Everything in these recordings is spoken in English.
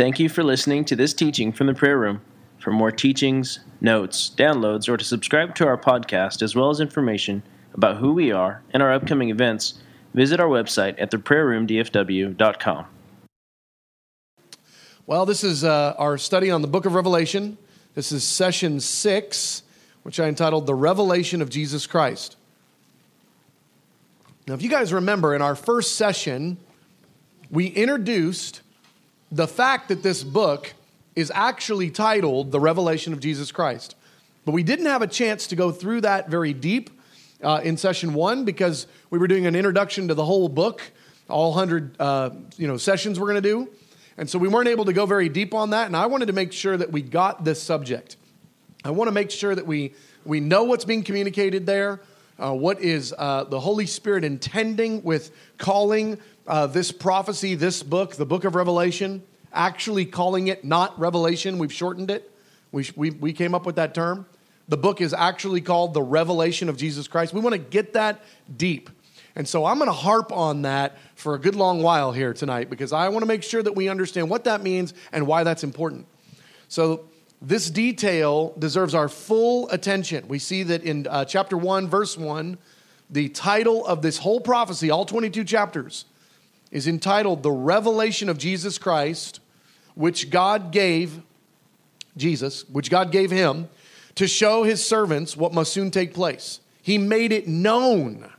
Thank you for listening to this teaching from the prayer room. For more teachings, notes, downloads, or to subscribe to our podcast, as well as information about who we are and our upcoming events, visit our website at theprayerroomdfw.com. Well, this is uh, our study on the book of Revelation. This is session six, which I entitled The Revelation of Jesus Christ. Now, if you guys remember, in our first session, we introduced the fact that this book is actually titled The Revelation of Jesus Christ. But we didn't have a chance to go through that very deep uh, in session one because we were doing an introduction to the whole book, all 100 uh, you know, sessions we're going to do. And so we weren't able to go very deep on that. And I wanted to make sure that we got this subject. I want to make sure that we, we know what's being communicated there, uh, what is uh, the Holy Spirit intending with calling uh, this prophecy, this book, the book of Revelation, actually calling it not Revelation. We've shortened it. We, we, we came up with that term. The book is actually called The Revelation of Jesus Christ. We want to get that deep. And so I'm going to harp on that for a good long while here tonight because I want to make sure that we understand what that means and why that's important. So, this detail deserves our full attention. We see that in uh, chapter 1, verse 1, the title of this whole prophecy, all 22 chapters, is entitled The Revelation of Jesus Christ, which God gave Jesus, which God gave him to show his servants what must soon take place. He made it known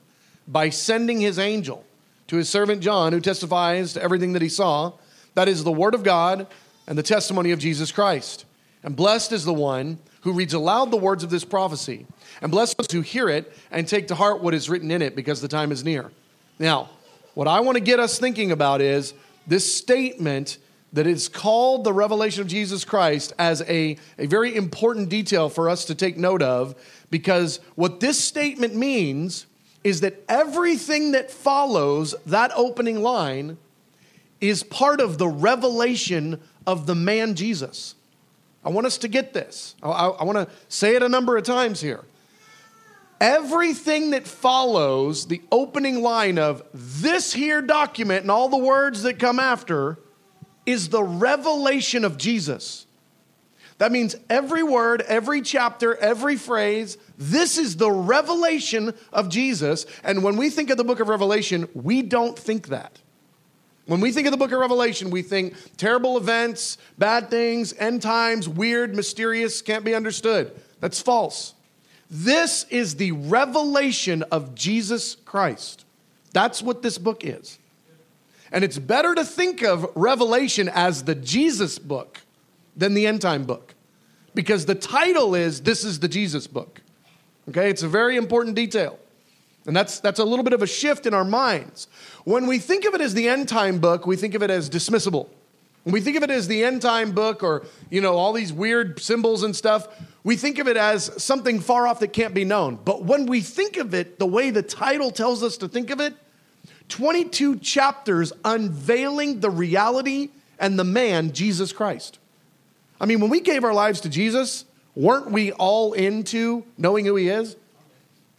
by sending his angel to his servant John, who testifies to everything that he saw. That is the word of God and the testimony of Jesus Christ. And blessed is the one who reads aloud the words of this prophecy. And blessed those who hear it and take to heart what is written in it, because the time is near. Now, what I want to get us thinking about is this statement that is called the revelation of Jesus Christ as a, a very important detail for us to take note of, because what this statement means is that everything that follows that opening line is part of the revelation of the man Jesus. I want us to get this. I, I, I want to say it a number of times here. Everything that follows the opening line of this here document and all the words that come after is the revelation of Jesus. That means every word, every chapter, every phrase, this is the revelation of Jesus. And when we think of the book of Revelation, we don't think that. When we think of the book of Revelation, we think terrible events, bad things, end times, weird, mysterious, can't be understood. That's false. This is the revelation of Jesus Christ. That's what this book is. And it's better to think of Revelation as the Jesus book than the end time book because the title is This is the Jesus book. Okay, it's a very important detail. And that's, that's a little bit of a shift in our minds. When we think of it as the end time book, we think of it as dismissible. When we think of it as the end time book or, you know, all these weird symbols and stuff, we think of it as something far off that can't be known. But when we think of it the way the title tells us to think of it, 22 chapters unveiling the reality and the man, Jesus Christ. I mean, when we gave our lives to Jesus, weren't we all into knowing who he is?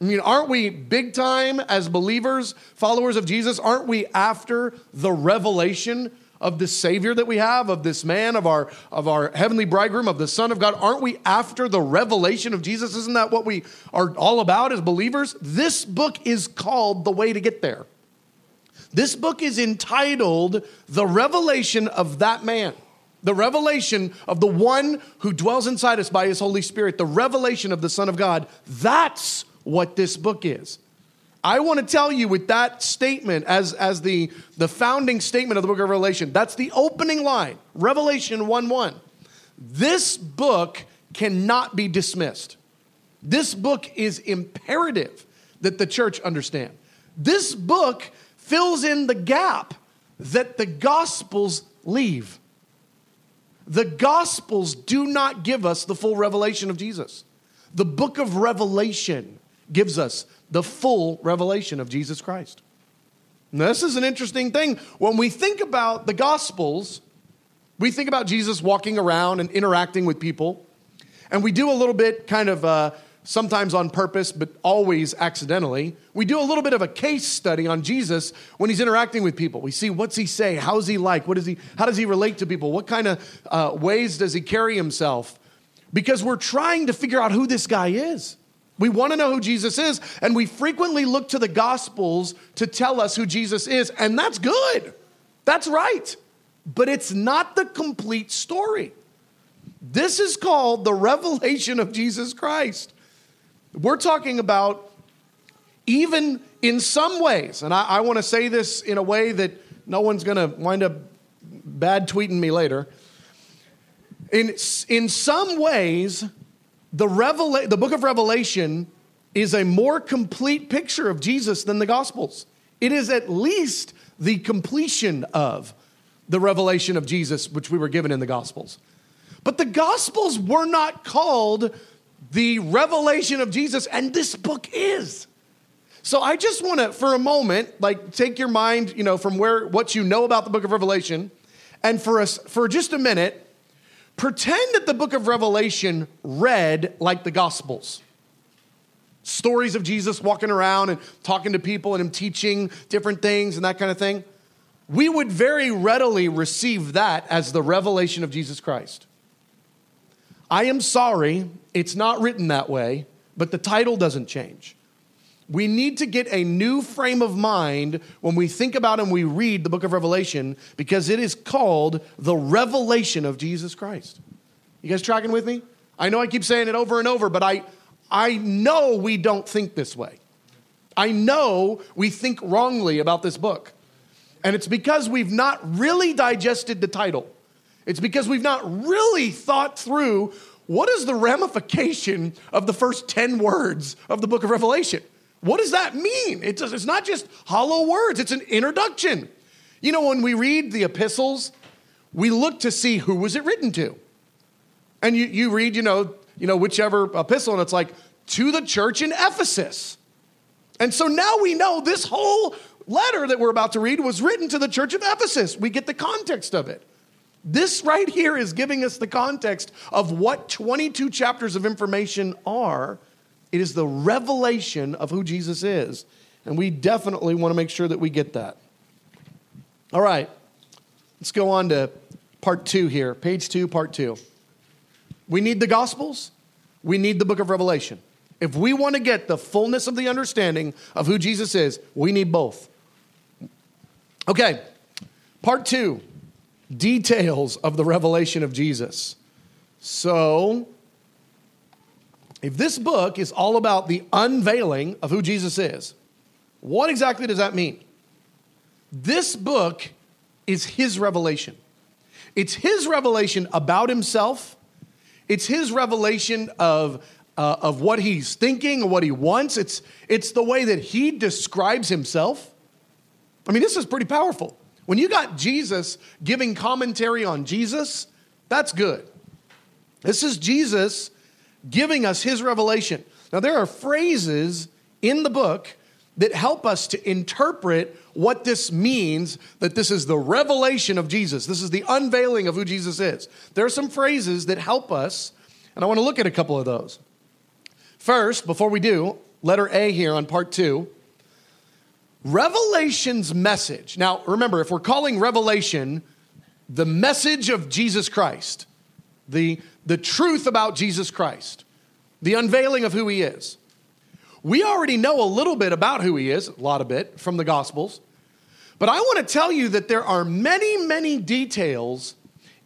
I mean, aren't we big time as believers, followers of Jesus? Aren't we after the revelation of the Savior that we have, of this man, of our, of our heavenly bridegroom, of the Son of God? Aren't we after the revelation of Jesus? Isn't that what we are all about as believers? This book is called The Way to Get There. This book is entitled The Revelation of That Man. The revelation of the one who dwells inside us by his Holy Spirit, the revelation of the Son of God. That's what this book is. I want to tell you with that statement as, as the, the founding statement of the book of Revelation, that's the opening line, Revelation 1 1. This book cannot be dismissed. This book is imperative that the church understand. This book fills in the gap that the Gospels leave. The Gospels do not give us the full revelation of Jesus. The book of Revelation gives us the full revelation of Jesus Christ. Now, this is an interesting thing. When we think about the Gospels, we think about Jesus walking around and interacting with people, and we do a little bit kind of uh, sometimes on purpose, but always accidentally. We do a little bit of a case study on Jesus when he's interacting with people. We see what's he say, how's he like, what is he, how does he relate to people, what kind of uh, ways does he carry himself? Because we're trying to figure out who this guy is. We want to know who Jesus is, and we frequently look to the Gospels to tell us who Jesus is, and that's good. That's right. But it's not the complete story. This is called the revelation of Jesus Christ. We're talking about even in some ways, and I, I want to say this in a way that no one's going to wind up bad tweeting me later. In, in some ways, the, Revela- the book of Revelation is a more complete picture of Jesus than the Gospels. It is at least the completion of the revelation of Jesus, which we were given in the Gospels. But the Gospels were not called the revelation of Jesus, and this book is. So I just want to, for a moment, like take your mind, you know, from where what you know about the book of Revelation, and for us, for just a minute, pretend that the book of Revelation read like the Gospels. Stories of Jesus walking around and talking to people and him teaching different things and that kind of thing. We would very readily receive that as the revelation of Jesus Christ. I am sorry, it's not written that way, but the title doesn't change. We need to get a new frame of mind when we think about and we read the book of Revelation because it is called the revelation of Jesus Christ. You guys tracking with me? I know I keep saying it over and over, but I, I know we don't think this way. I know we think wrongly about this book. And it's because we've not really digested the title. It's because we've not really thought through what is the ramification of the first 10 words of the book of Revelation? What does that mean? It's, it's not just hollow words, it's an introduction. You know, when we read the epistles, we look to see who was it written to. And you, you read, you know, you know, whichever epistle, and it's like, to the church in Ephesus. And so now we know this whole letter that we're about to read was written to the church of Ephesus. We get the context of it. This right here is giving us the context of what 22 chapters of information are. It is the revelation of who Jesus is. And we definitely want to make sure that we get that. All right, let's go on to part two here, page two, part two. We need the Gospels, we need the book of Revelation. If we want to get the fullness of the understanding of who Jesus is, we need both. Okay, part two details of the revelation of Jesus. So, if this book is all about the unveiling of who Jesus is, what exactly does that mean? This book is his revelation. It's his revelation about himself. It's his revelation of, uh, of what he's thinking, what he wants. It's, it's the way that he describes himself. I mean, this is pretty powerful. When you got Jesus giving commentary on Jesus, that's good. This is Jesus giving us his revelation. Now, there are phrases in the book that help us to interpret what this means that this is the revelation of Jesus. This is the unveiling of who Jesus is. There are some phrases that help us, and I want to look at a couple of those. First, before we do, letter A here on part two Revelation's message. Now, remember, if we're calling Revelation the message of Jesus Christ, the, the truth about Jesus Christ, the unveiling of who he is, we already know a little bit about who he is, a lot of it from the Gospels. But I want to tell you that there are many, many details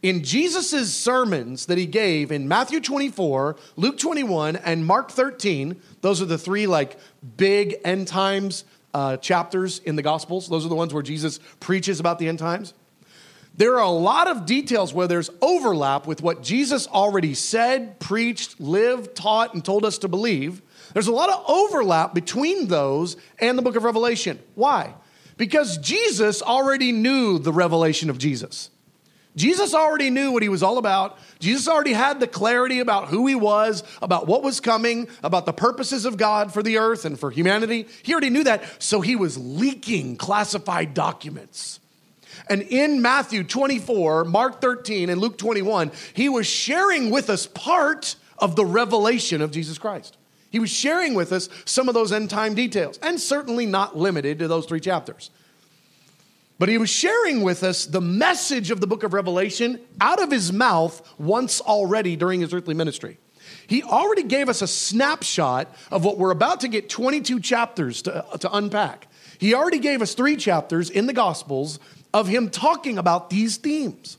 in Jesus' sermons that he gave in Matthew 24, Luke 21, and Mark 13. Those are the three like big end times uh, chapters in the Gospels. Those are the ones where Jesus preaches about the end times. There are a lot of details where there's overlap with what Jesus already said, preached, lived, taught, and told us to believe. There's a lot of overlap between those and the book of Revelation. Why? Because Jesus already knew the revelation of Jesus. Jesus already knew what he was all about. Jesus already had the clarity about who he was, about what was coming, about the purposes of God for the earth and for humanity. He already knew that, so he was leaking classified documents. And in Matthew 24, Mark 13, and Luke 21, he was sharing with us part of the revelation of Jesus Christ. He was sharing with us some of those end time details, and certainly not limited to those three chapters. But he was sharing with us the message of the book of Revelation out of his mouth once already during his earthly ministry. He already gave us a snapshot of what we're about to get 22 chapters to, to unpack. He already gave us three chapters in the Gospels of him talking about these themes.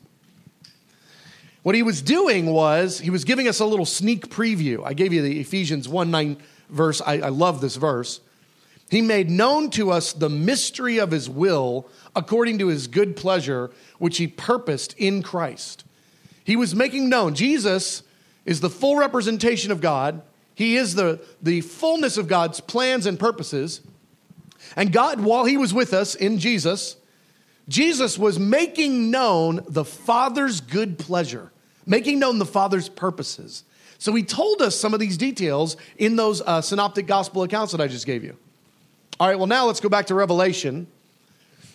What he was doing was he was giving us a little sneak preview. I gave you the Ephesians 1 9 verse. I, I love this verse. He made known to us the mystery of his will according to his good pleasure, which he purposed in Christ. He was making known. Jesus is the full representation of God, he is the, the fullness of God's plans and purposes. And God, while he was with us in Jesus, Jesus was making known the Father's good pleasure, making known the Father's purposes. So he told us some of these details in those uh, synoptic gospel accounts that I just gave you. All right, well, now let's go back to Revelation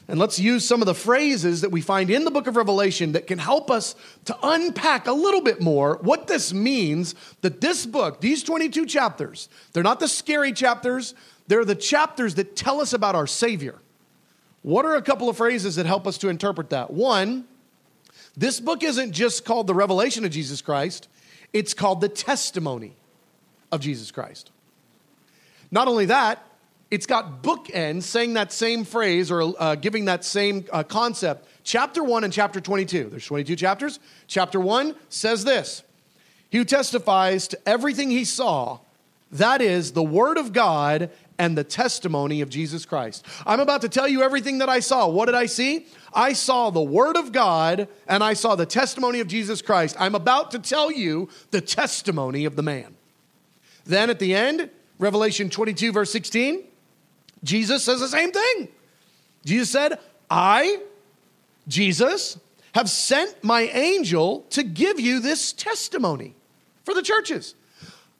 and let's use some of the phrases that we find in the book of Revelation that can help us to unpack a little bit more what this means that this book, these 22 chapters, they're not the scary chapters, they're the chapters that tell us about our Savior. What are a couple of phrases that help us to interpret that? One, this book isn't just called the revelation of Jesus Christ, it's called the testimony of Jesus Christ. Not only that, it's got bookends saying that same phrase or uh, giving that same uh, concept. Chapter 1 and chapter 22. There's 22 chapters. Chapter 1 says this He who testifies to everything he saw, that is the word of God and the testimony of Jesus Christ. I'm about to tell you everything that I saw. What did I see? I saw the word of God and I saw the testimony of Jesus Christ. I'm about to tell you the testimony of the man. Then at the end, Revelation 22, verse 16. Jesus says the same thing. Jesus said, I, Jesus, have sent my angel to give you this testimony for the churches.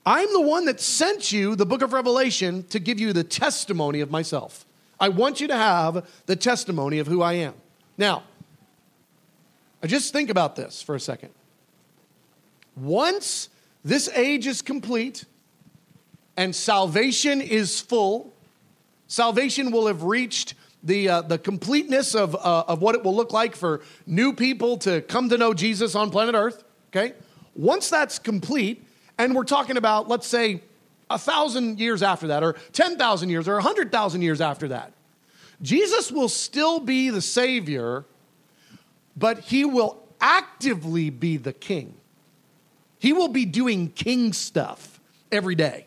I'm the one that sent you the book of Revelation to give you the testimony of myself. I want you to have the testimony of who I am. Now, I just think about this for a second. Once this age is complete and salvation is full, Salvation will have reached the, uh, the completeness of, uh, of what it will look like for new people to come to know Jesus on planet Earth. Okay? Once that's complete, and we're talking about, let's say, a thousand years after that, or 10,000 years, or 100,000 years after that, Jesus will still be the Savior, but he will actively be the King. He will be doing King stuff every day.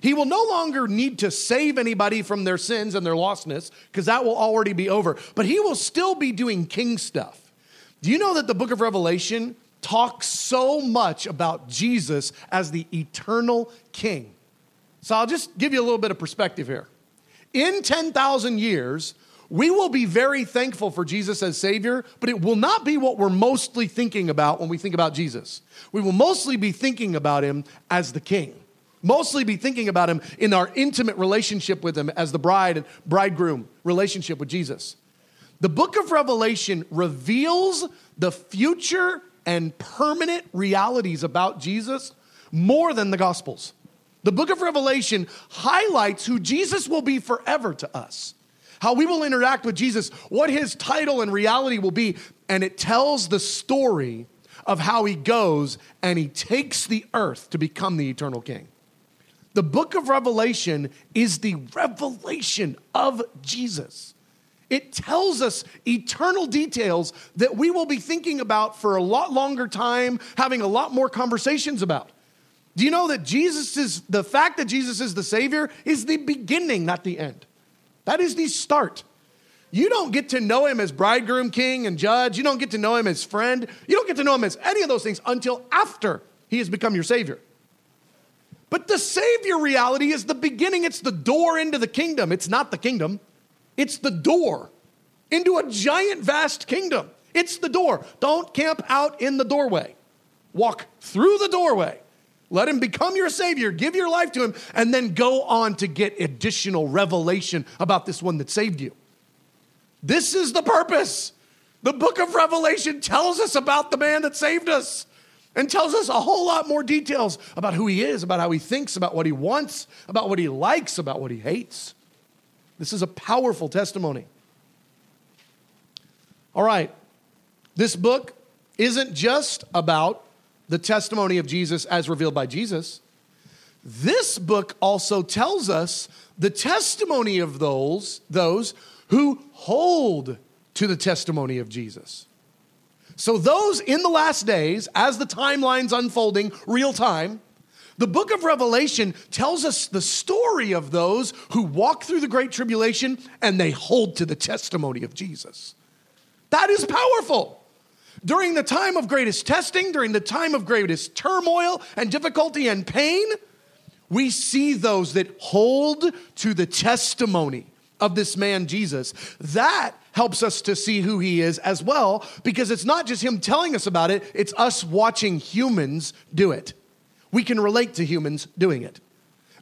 He will no longer need to save anybody from their sins and their lostness because that will already be over, but he will still be doing king stuff. Do you know that the book of Revelation talks so much about Jesus as the eternal king? So I'll just give you a little bit of perspective here. In 10,000 years, we will be very thankful for Jesus as Savior, but it will not be what we're mostly thinking about when we think about Jesus. We will mostly be thinking about Him as the King mostly be thinking about him in our intimate relationship with him as the bride and bridegroom relationship with Jesus. The book of Revelation reveals the future and permanent realities about Jesus more than the Gospels. The book of Revelation highlights who Jesus will be forever to us, how we will interact with Jesus, what his title and reality will be, and it tells the story of how he goes and he takes the earth to become the eternal king. The book of Revelation is the revelation of Jesus. It tells us eternal details that we will be thinking about for a lot longer time, having a lot more conversations about. Do you know that Jesus is the fact that Jesus is the Savior is the beginning, not the end? That is the start. You don't get to know him as bridegroom, king, and judge. You don't get to know him as friend. You don't get to know him as any of those things until after he has become your Savior. But the Savior reality is the beginning, it's the door into the kingdom. It's not the kingdom, it's the door into a giant, vast kingdom. It's the door. Don't camp out in the doorway. Walk through the doorway. Let him become your Savior. Give your life to him, and then go on to get additional revelation about this one that saved you. This is the purpose. The book of Revelation tells us about the man that saved us. and tells us a whole lot more details about who he is, about how he thinks, about what he wants, about what he likes, about what he hates. This is a powerful testimony. All right, this book isn't just about the testimony of Jesus as revealed by Jesus. This book also tells us the testimony of those, those who hold to the testimony of Jesus. So, those in the last days, as the timeline's unfolding real time, the book of Revelation tells us the story of those who walk through the great tribulation and they hold to the testimony of Jesus. That is powerful. During the time of greatest testing, during the time of greatest turmoil and difficulty and pain, we see those that hold to the testimony of this man Jesus. That helps us to see who he is as well, because it's not just him telling us about it, it's us watching humans do it. We can relate to humans doing it.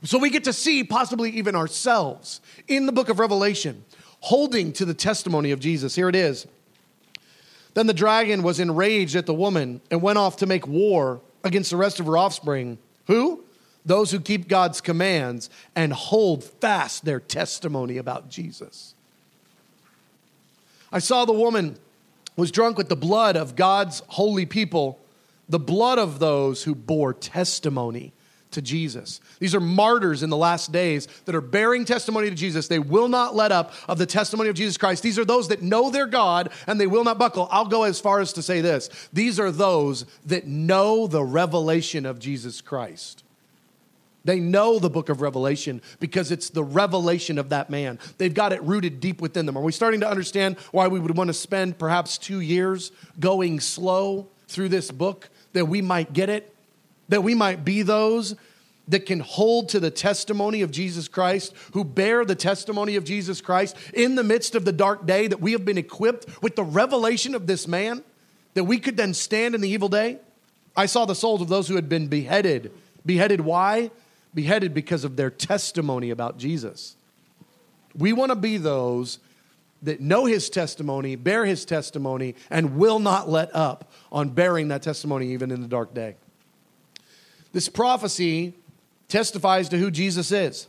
So we get to see possibly even ourselves in the book of Revelation holding to the testimony of Jesus. Here it is. Then the dragon was enraged at the woman and went off to make war against the rest of her offspring. Who? those who keep God's commands and hold fast their testimony about Jesus. I saw the woman was drunk with the blood of God's holy people, the blood of those who bore testimony to Jesus. These are martyrs in the last days that are bearing testimony to Jesus. They will not let up of the testimony of Jesus Christ. These are those that know their God and they will not buckle. I'll go as far as to say this these are those that know the revelation of Jesus Christ. They know the book of Revelation because it's the revelation of that man. They've got it rooted deep within them. Are we starting to understand why we would want to spend perhaps two years going slow through this book? That we might get it? That we might be those that can hold to the testimony of Jesus Christ, who bear the testimony of Jesus Christ in the midst of the dark day, that we have been equipped with the revelation of this man, that we could then stand in the evil day? I saw the souls of those who had been beheaded. Beheaded, why? beheaded because of their testimony about Jesus. We want to be those that know his testimony, bear his testimony, and will not let up on bearing that testimony even in the dark day. This prophecy testifies to who Jesus is.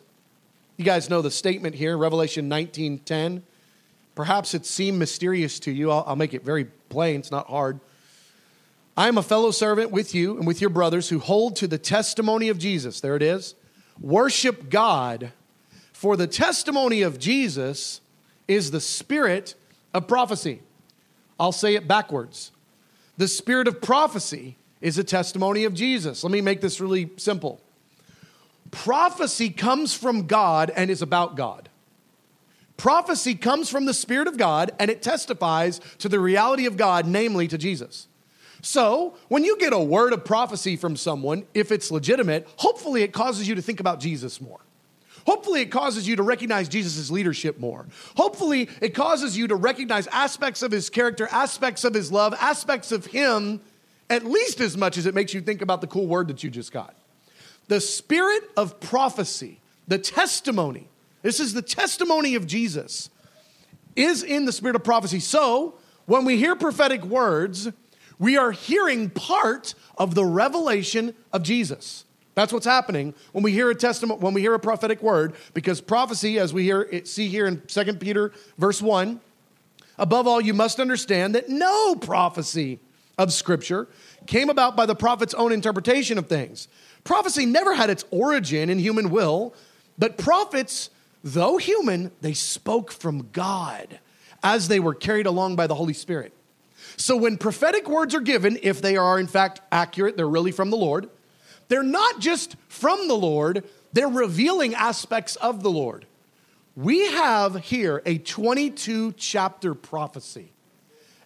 You guys know the statement here, Revelation 19:10. Perhaps it seemed mysterious to you. I'll, I'll make it very plain, it's not hard. I am a fellow servant with you and with your brothers who hold to the testimony of Jesus. There it is. Worship God, for the testimony of Jesus is the spirit of prophecy. I'll say it backwards. The spirit of prophecy is a testimony of Jesus. Let me make this really simple. Prophecy comes from God and is about God. Prophecy comes from the Spirit of God and it testifies to the reality of God, namely to Jesus. So, when you get a word of prophecy from someone, if it's legitimate, hopefully it causes you to think about Jesus more. Hopefully, it causes you to recognize Jesus' leadership more. Hopefully, it causes you to recognize aspects of his character, aspects of his love, aspects of him, at least as much as it makes you think about the cool word that you just got. The spirit of prophecy, the testimony, this is the testimony of Jesus, is in the spirit of prophecy. So, when we hear prophetic words, we are hearing part of the revelation of Jesus. That's what's happening when we hear a testament, when we hear a prophetic word, because prophecy, as we hear, see here in 2 Peter verse 1, above all, you must understand that no prophecy of Scripture came about by the prophet's own interpretation of things. Prophecy never had its origin in human will, but prophets, though human, they spoke from God as they were carried along by the Holy Spirit. So when prophetic words are given, if they are in fact accurate, they're really from the Lord, they're not just from the Lord, they're revealing aspects of the Lord. We have here a 22 chapter prophecy.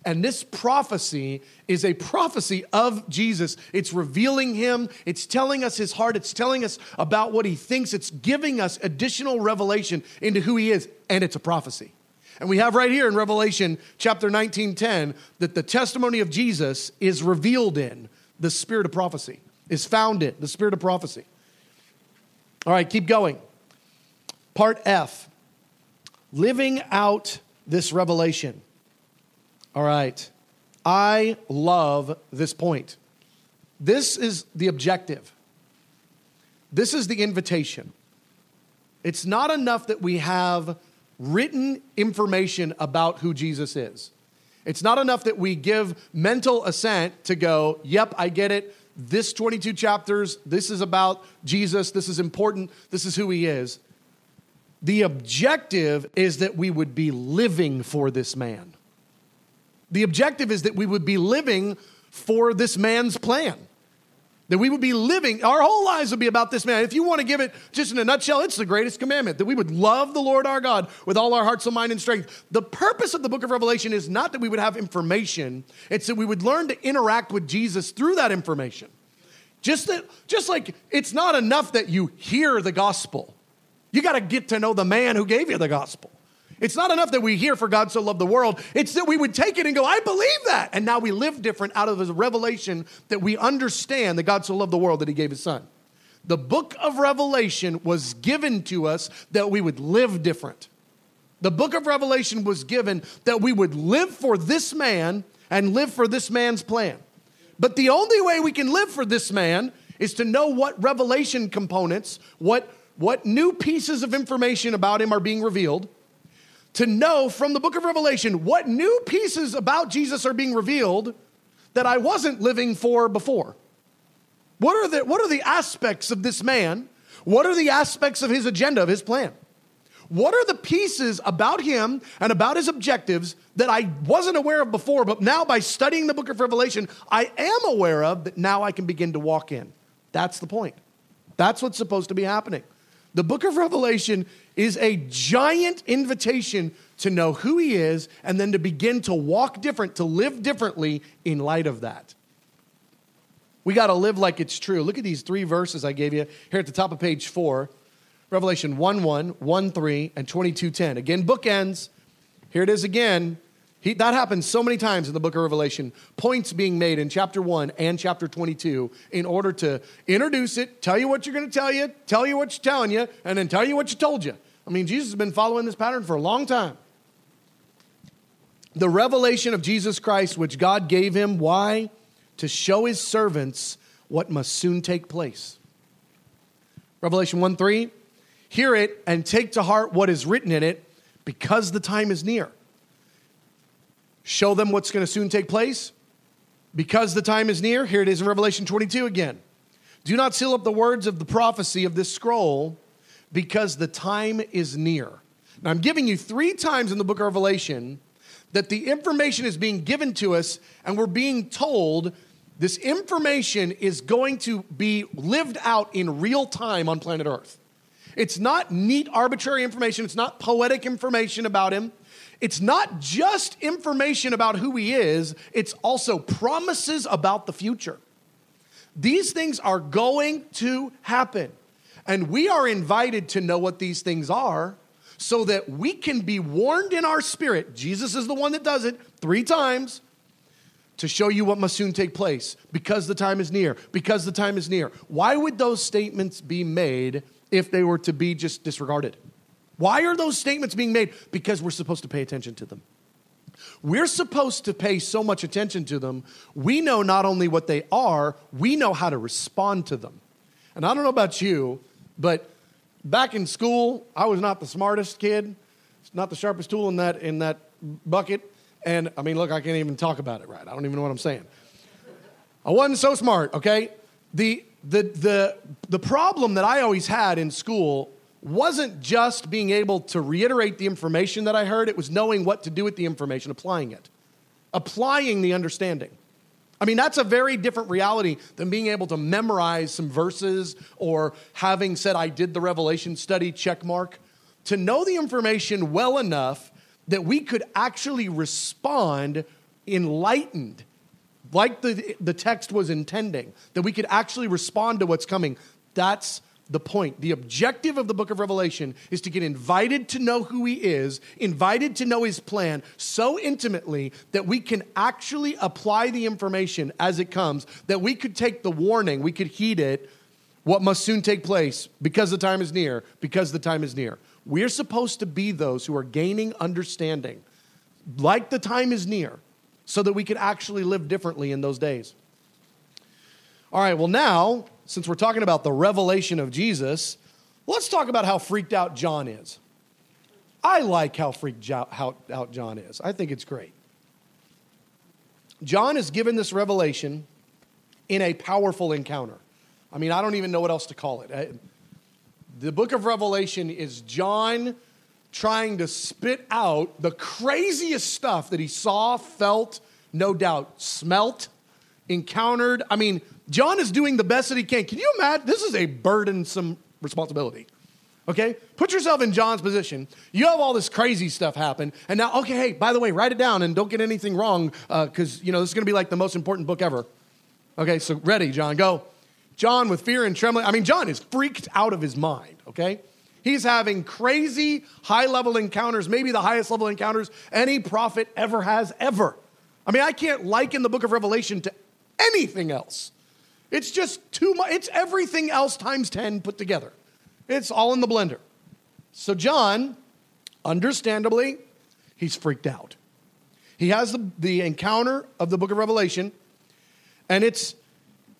And this prophecy is a prophecy of Jesus. It's revealing him, it's telling us his heart, it's telling us about what he thinks, it's giving us additional revelation into who he is, and it's a prophecy. And we have right here in Revelation chapter 19 10 that the testimony of Jesus is revealed in the spirit of prophecy, is found in the spirit of prophecy. All right, keep going. Part F living out this revelation. All right, I love this point. This is the objective. This is the invitation. It's not enough that we have written information about who Jesus is. It's not enough that we give mental assent to go, yep, I get it. This 22 chapters, this is about Jesus. This is important. This is who he is. The objective is that we would be living for this man. The objective is that we would be living for this man's plan. That we would be living, our whole lives would be about this man. If you want to give it just in a nutshell, it's the greatest commandment that we would love the Lord our God with all our hearts, soul, mind, and strength. The purpose of the book of Revelation is not that we would have information, it's that we would learn to interact with Jesus through that information. Just, that, just like it's not enough that you hear the gospel, you got to get to know the man who gave you the gospel. It's not enough that we hear for God so loved the world. It's that we would take it and go, I believe that. And now we live different out of the revelation that we understand that God so loved the world that he gave his son. The book of Revelation was given to us that we would live different. The book of Revelation was given that we would live for this man and live for this man's plan. But the only way we can live for this man is to know what revelation components, what, what new pieces of information about him are being revealed to know from the book of Revelation what new pieces about Jesus are being revealed that I wasn't living for before. What are the, what are the aspects of this man? What are the aspects of his agenda, of his plan? What are the pieces about him and about his objectives that I wasn't aware of before, but now by studying the book of Revelation, I am aware of that now I can begin to walk in? That's the point. That's what's supposed to be happening. The book of Revelation is a giant invitation to know who he is and then to begin to walk different, to live differently in light of that. We got to live like it's true. Look at these three verses I gave you here at the top of page four Revelation 1 1, 1 3, and 22 10. Again, bookends. Here it is again. He, that happens so many times in the book of Revelation. Points being made in chapter 1 and chapter 22 in order to introduce it, tell you what you're going to tell you, tell you what you're telling you, and then tell you what you told you. I mean, Jesus has been following this pattern for a long time. The revelation of Jesus Christ, which God gave him, why? To show his servants what must soon take place. Revelation 1 3, hear it and take to heart what is written in it, because the time is near show them what's going to soon take place. Because the time is near, here it is in Revelation 22 again. Do not seal up the words of the prophecy of this scroll, because the time is near. Now, I'm giving you three times in the book of Revelation that the information is being given to us, and we're being told this information is going to be lived out in real time on planet Earth. It's not neat, arbitrary information. It's not poetic information about him. It's not just information about who he is, it's also promises about the future. These things are going to happen. And we are invited to know what these things are so that we can be warned in our spirit. Jesus is the one that does it three times to show you what must soon take place because the time is near. Because the time is near. Why would those statements be made if they were to be just disregarded? Why are those statements being made? Because we're supposed to pay attention to them. We're supposed to pay so much attention to them. We know not only what they are, we know how to respond to them. And I don't know about you, but back in school, I was not the smartest kid, not the sharpest tool in that, in that bucket. And I mean, look, I can't even talk about it right. I don't even know what I'm saying. I wasn't so smart, okay? The, the, the, the problem that I always had in school wasn't just being able to reiterate the information that I heard, it was knowing what to do with the information, applying it, applying the understanding. I mean, that's a very different reality than being able to memorize some verses or having said, I did the Revelation study, check mark. To know the information well enough that we could actually respond enlightened, like the, the text was intending, that we could actually respond to what's coming. That's the point. The objective of the book of Revelation is to get invited to know who he is, invited to know his plan so intimately that we can actually apply the information as it comes, that we could take the warning, we could heed it, what must soon take place because the time is near, because the time is near. We're supposed to be those who are gaining understanding, like the time is near, so that we can actually live differently in those days. All right, well, now, since we're talking about the revelation of Jesus, let's talk about how freaked out John is. I like how freaked out John is, I think it's great. John is given this revelation in a powerful encounter. I mean, I don't even know what else to call it. The book of Revelation is John trying to spit out the craziest stuff that he saw, felt, no doubt, smelt, encountered. I mean, John is doing the best that he can. Can you imagine? This is a burdensome responsibility. Okay? Put yourself in John's position. You have all this crazy stuff happen, and now, okay, hey, by the way, write it down and don't get anything wrong because, uh, you know, this is going to be like the most important book ever. Okay, so ready, John, go. John, with fear and trembling, I mean, John is freaked out of his mind, okay? He's having crazy high level encounters, maybe the highest level encounters any prophet ever has, ever. I mean, I can't liken the book of Revelation to anything else. It's just too much. It's everything else times 10 put together. It's all in the blender. So, John, understandably, he's freaked out. He has the, the encounter of the book of Revelation, and it's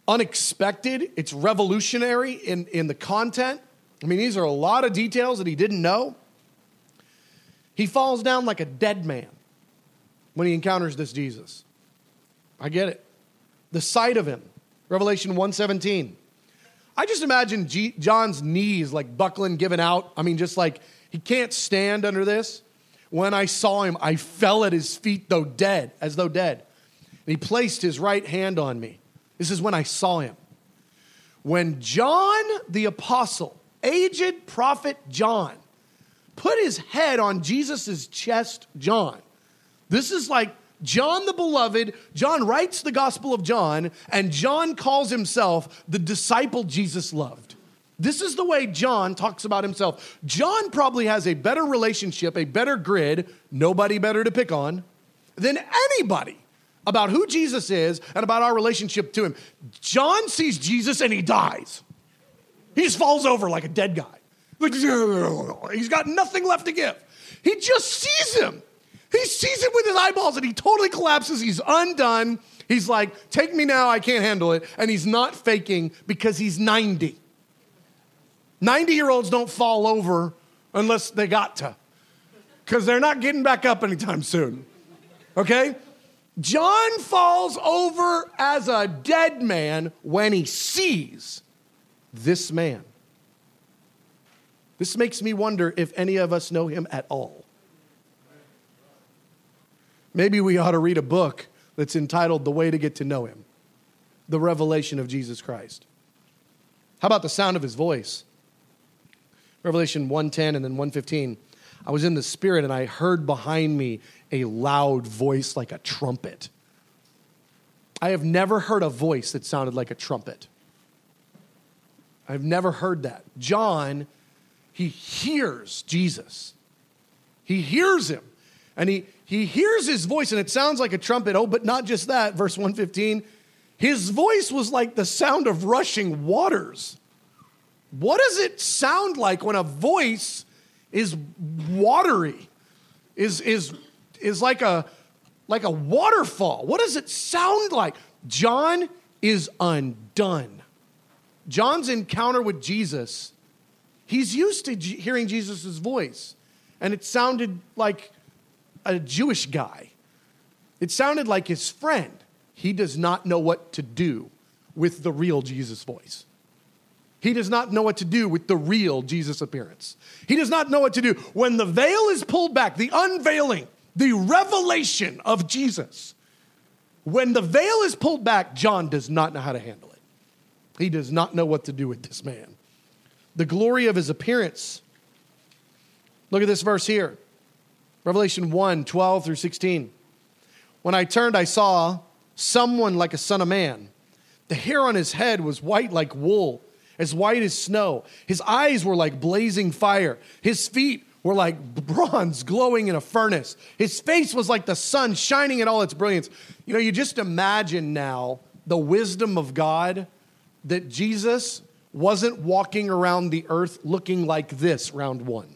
unexpected, it's revolutionary in, in the content. I mean, these are a lot of details that he didn't know. He falls down like a dead man when he encounters this Jesus. I get it. The sight of him, Revelation 117. I just imagine G- John's knees like buckling, giving out. I mean, just like he can't stand under this. When I saw him, I fell at his feet, though dead, as though dead. And he placed his right hand on me. This is when I saw him. When John the apostle, aged prophet John, put his head on Jesus' chest, John. This is like John the beloved, John writes the Gospel of John, and John calls himself the disciple Jesus loved. This is the way John talks about himself. John probably has a better relationship, a better grid, nobody better to pick on, than anybody about who Jesus is and about our relationship to him. John sees Jesus and he dies. He just falls over like a dead guy. He's got nothing left to give. He just sees him. He sees it with his eyeballs and he totally collapses. He's undone. He's like, Take me now, I can't handle it. And he's not faking because he's 90. 90 year olds don't fall over unless they got to, because they're not getting back up anytime soon. Okay? John falls over as a dead man when he sees this man. This makes me wonder if any of us know him at all. Maybe we ought to read a book that's entitled The Way to Get to Know Him The Revelation of Jesus Christ. How about the sound of his voice? Revelation 110 and then 115. I was in the spirit and I heard behind me a loud voice like a trumpet. I have never heard a voice that sounded like a trumpet. I've never heard that. John, he hears Jesus. He hears him. And he, he hears his voice and it sounds like a trumpet. Oh, but not just that. Verse 115. His voice was like the sound of rushing waters. What does it sound like when a voice is watery, is, is, is like, a, like a waterfall? What does it sound like? John is undone. John's encounter with Jesus, he's used to hearing Jesus' voice, and it sounded like a Jewish guy. It sounded like his friend. He does not know what to do with the real Jesus voice. He does not know what to do with the real Jesus appearance. He does not know what to do when the veil is pulled back, the unveiling, the revelation of Jesus. When the veil is pulled back, John does not know how to handle it. He does not know what to do with this man. The glory of his appearance. Look at this verse here. Revelation 1 12 through 16. When I turned, I saw someone like a son of man. The hair on his head was white like wool, as white as snow. His eyes were like blazing fire. His feet were like bronze glowing in a furnace. His face was like the sun shining in all its brilliance. You know, you just imagine now the wisdom of God that Jesus wasn't walking around the earth looking like this round one.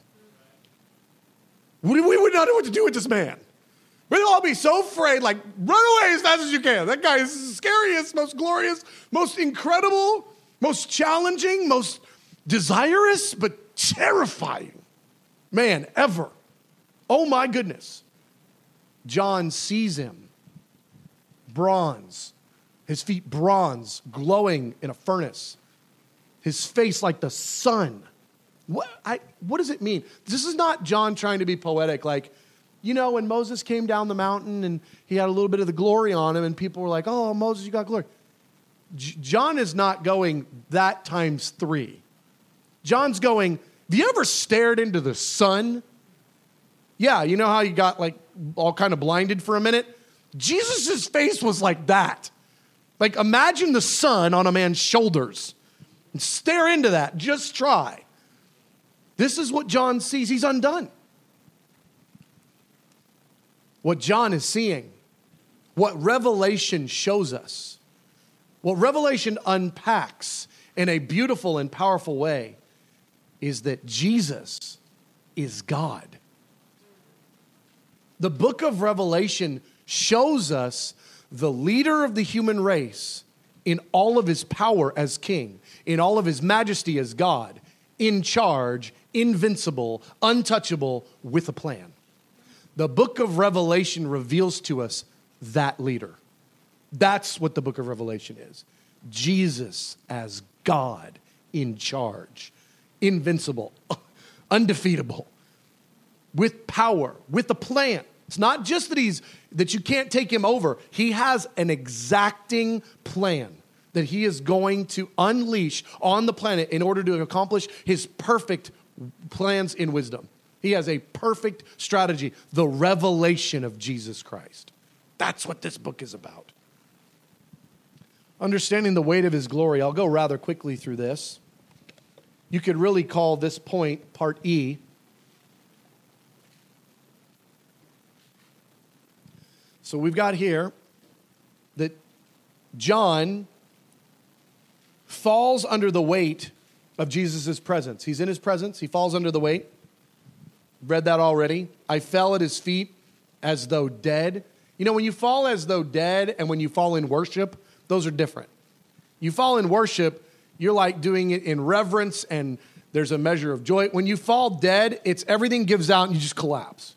We would not know what to do with this man. We'd all be so afraid, like, run away as fast as you can. That guy is the scariest, most glorious, most incredible, most challenging, most desirous, but terrifying man ever. Oh my goodness. John sees him, bronze, his feet bronze, glowing in a furnace, his face like the sun. What, I, what does it mean? This is not John trying to be poetic, like, you know, when Moses came down the mountain and he had a little bit of the glory on him, and people were like, oh, Moses, you got glory. J- John is not going that times three. John's going, have you ever stared into the sun? Yeah, you know how you got like all kind of blinded for a minute? Jesus' face was like that. Like imagine the sun on a man's shoulders and stare into that. Just try. This is what John sees. He's undone what John is seeing, what Revelation shows us, what Revelation unpacks in a beautiful and powerful way is that Jesus is God. The book of Revelation shows us the leader of the human race in all of his power as king, in all of his majesty as God, in charge, invincible, untouchable, with a plan. The book of Revelation reveals to us that leader. That's what the book of Revelation is Jesus as God in charge, invincible, undefeatable, with power, with a plan. It's not just that he's that you can't take him over. He has an exacting plan that he is going to unleash on the planet in order to accomplish his perfect plans in wisdom. He has a perfect strategy the revelation of Jesus Christ. That's what this book is about. Understanding the weight of his glory, I'll go rather quickly through this. You could really call this point part E. So we've got here that John falls under the weight of Jesus' presence. He's in his presence, he falls under the weight. Read that already. I fell at his feet as though dead. You know, when you fall as though dead and when you fall in worship, those are different. You fall in worship, you're like doing it in reverence and there's a measure of joy. When you fall dead, it's everything gives out and you just collapse.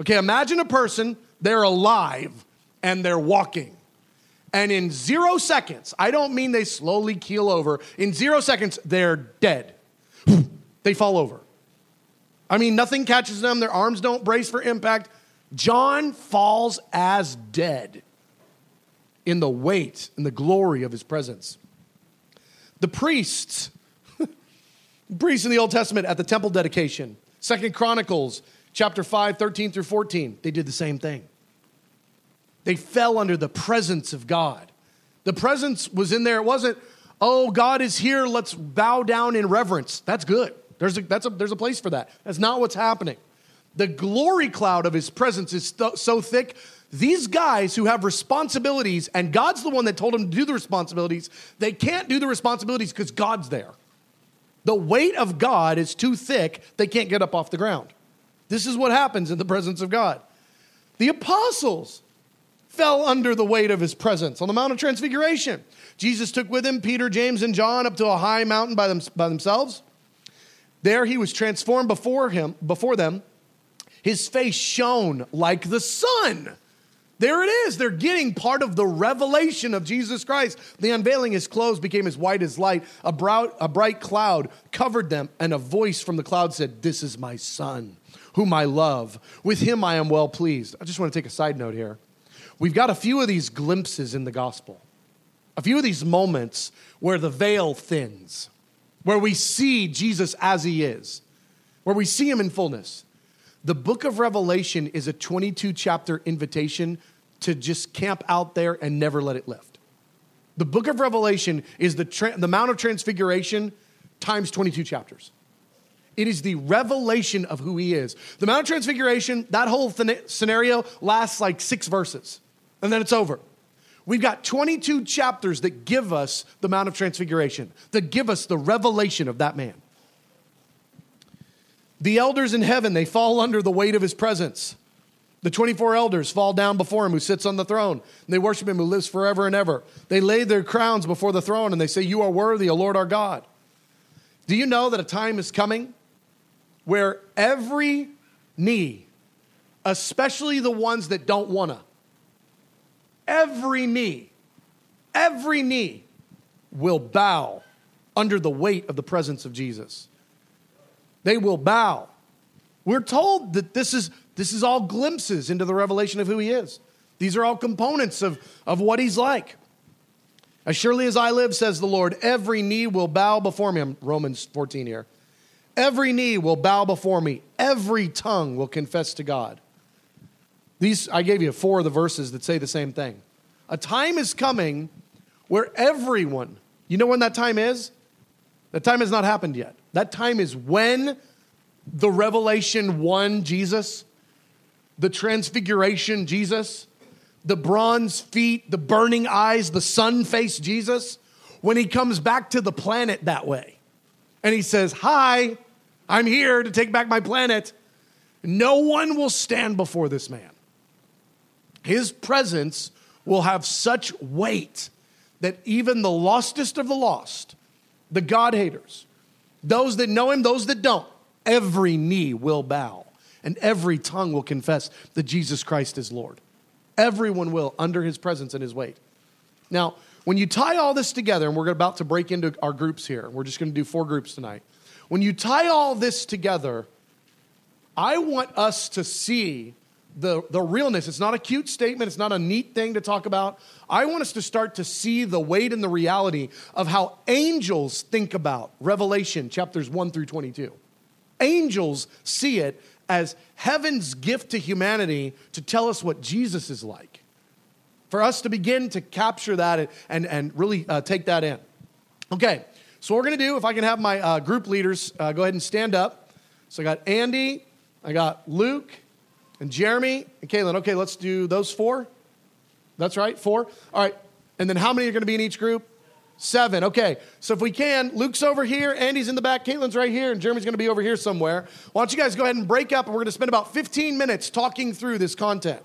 Okay, imagine a person, they're alive and they're walking. And in zero seconds, I don't mean they slowly keel over, in zero seconds, they're dead. they fall over. I mean, nothing catches them, their arms don't brace for impact. John falls as dead in the weight and the glory of his presence. The priests, priests in the Old Testament at the temple dedication, Second Chronicles chapter 5, 13 through 14, they did the same thing. They fell under the presence of God. The presence was in there. It wasn't, oh, God is here, let's bow down in reverence. That's good. There's a, that's a, there's a place for that. That's not what's happening. The glory cloud of his presence is st- so thick. These guys who have responsibilities, and God's the one that told them to do the responsibilities, they can't do the responsibilities because God's there. The weight of God is too thick, they can't get up off the ground. This is what happens in the presence of God. The apostles fell under the weight of his presence on the Mount of Transfiguration. Jesus took with him Peter, James, and John up to a high mountain by, them, by themselves. There he was transformed before him, before them. His face shone like the sun. There it is. They're getting part of the revelation of Jesus Christ. The unveiling his clothes became as white as light. A, brow, a bright cloud covered them, and a voice from the cloud said, This is my son, whom I love. With him I am well pleased. I just want to take a side note here. We've got a few of these glimpses in the gospel, a few of these moments where the veil thins where we see Jesus as he is, where we see him in fullness. The book of Revelation is a 22 chapter invitation to just camp out there and never let it lift. The book of Revelation is the, tra- the Mount of Transfiguration times 22 chapters. It is the revelation of who he is. The Mount of Transfiguration, that whole th- scenario lasts like six verses, and then it's over. We've got 22 chapters that give us the Mount of Transfiguration, that give us the revelation of that man. The elders in heaven, they fall under the weight of his presence. The 24 elders fall down before him who sits on the throne. And they worship him who lives forever and ever. They lay their crowns before the throne and they say, You are worthy, O Lord our God. Do you know that a time is coming where every knee, especially the ones that don't want to, every knee, every knee will bow under the weight of the presence of Jesus. They will bow. We're told that this is, this is all glimpses into the revelation of who he is. These are all components of, of what he's like. As surely as I live, says the Lord, every knee will bow before me. I'm Romans 14 here. Every knee will bow before me. Every tongue will confess to God. These, I gave you four of the verses that say the same thing. A time is coming where everyone, you know when that time is? That time has not happened yet. That time is when the Revelation 1 Jesus, the Transfiguration Jesus, the bronze feet, the burning eyes, the sun face Jesus, when he comes back to the planet that way. And he says, Hi, I'm here to take back my planet. No one will stand before this man. His presence will have such weight that even the lostest of the lost, the God haters, those that know him, those that don't, every knee will bow and every tongue will confess that Jesus Christ is Lord. Everyone will under his presence and his weight. Now, when you tie all this together, and we're about to break into our groups here, we're just going to do four groups tonight. When you tie all this together, I want us to see the, the realness. It's not a cute statement, it's not a neat thing to talk about. I want us to start to see the weight and the reality of how angels think about Revelation chapters 1 through 22. Angels see it as heaven's gift to humanity to tell us what Jesus is like. For us to begin to capture that and, and really uh, take that in. Okay, so what we're to do, if I can have my uh, group leaders uh, go ahead and stand up. So I got Andy, I got Luke, and Jeremy, and Kaylin. Okay, let's do those four. That's right, four. All right, and then how many are going to be in each group? Seven. Okay. So if we can, Luke's over here, Andy's in the back, Caitlin's right here, and Jeremy's going to be over here somewhere. Why don't you guys go ahead and break up, and we're going to spend about 15 minutes talking through this content.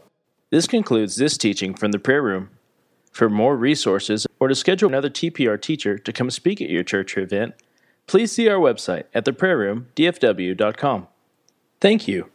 This concludes this teaching from the prayer room. For more resources or to schedule another TPR teacher to come speak at your church or event, please see our website at theprayerroomdfw.com. Thank you.